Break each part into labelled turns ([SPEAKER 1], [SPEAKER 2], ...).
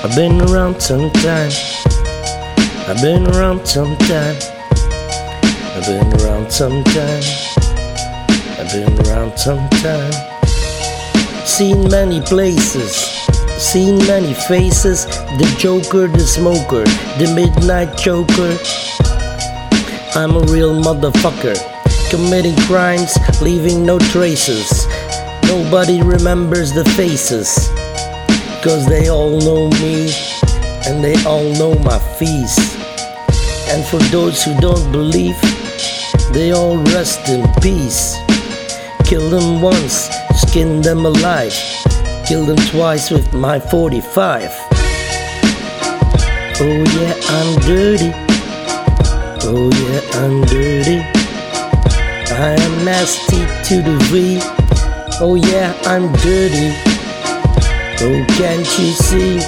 [SPEAKER 1] I've been around some time. I've been around some time. I've been around some time. I've been around some time. Seen many places. Seen many faces. The Joker, the smoker, the midnight joker. I'm a real motherfucker. Committing crimes, leaving no traces. Nobody remembers the faces. Cause they all know me and they all know my fees. And for those who don't believe, they all rest in peace. Kill them once, skin them alive. Kill them twice with my 45. Oh yeah, I'm dirty. Oh yeah, I'm dirty. I am nasty to the V. Oh yeah, I'm dirty. Oh, can't you see?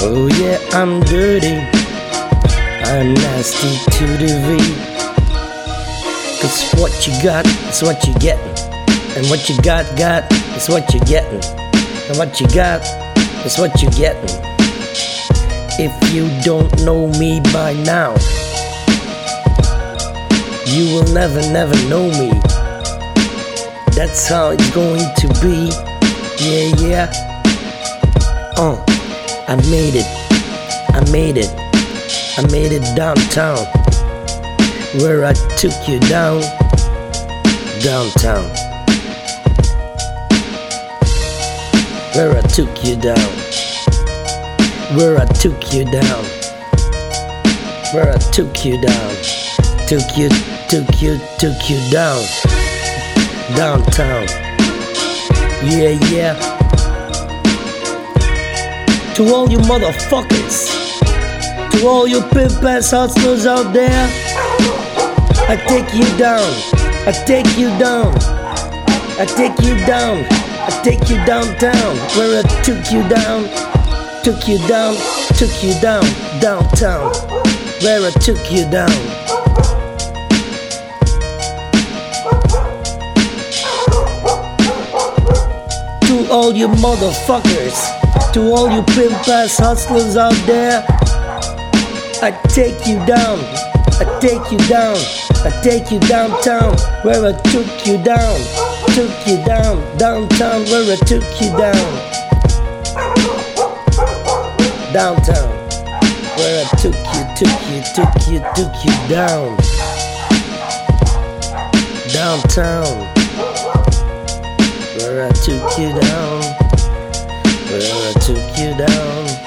[SPEAKER 1] Oh, yeah, I'm dirty. I'm nasty to the V. Cause what you got is what you're getting. And what you got, got is what you're getting. And what you got is what you're getting. If you don't know me by now, you will never, never know me. That's how it's going to be. Yeah, yeah. Uh, I made it. I made it. I made it downtown. Where I took you down. Downtown. Where I took you down. Where I took you down. Where I took you down. Took you, took you, took you down. Downtown. Yeah, yeah. To all you motherfuckers, to all you pimp ass hustlers out there, I take you down, I take you down, I take you down, I take you downtown, where I took you down, took you down, took you down, downtown, where I took you down. To all you motherfuckers, to all you pimp ass hustlers out there, I take you down, I take you down, I take you downtown where I took you down, took you down, downtown where I took you down, downtown where I took you, took you, took you, took you down, downtown took you down, where I took you down.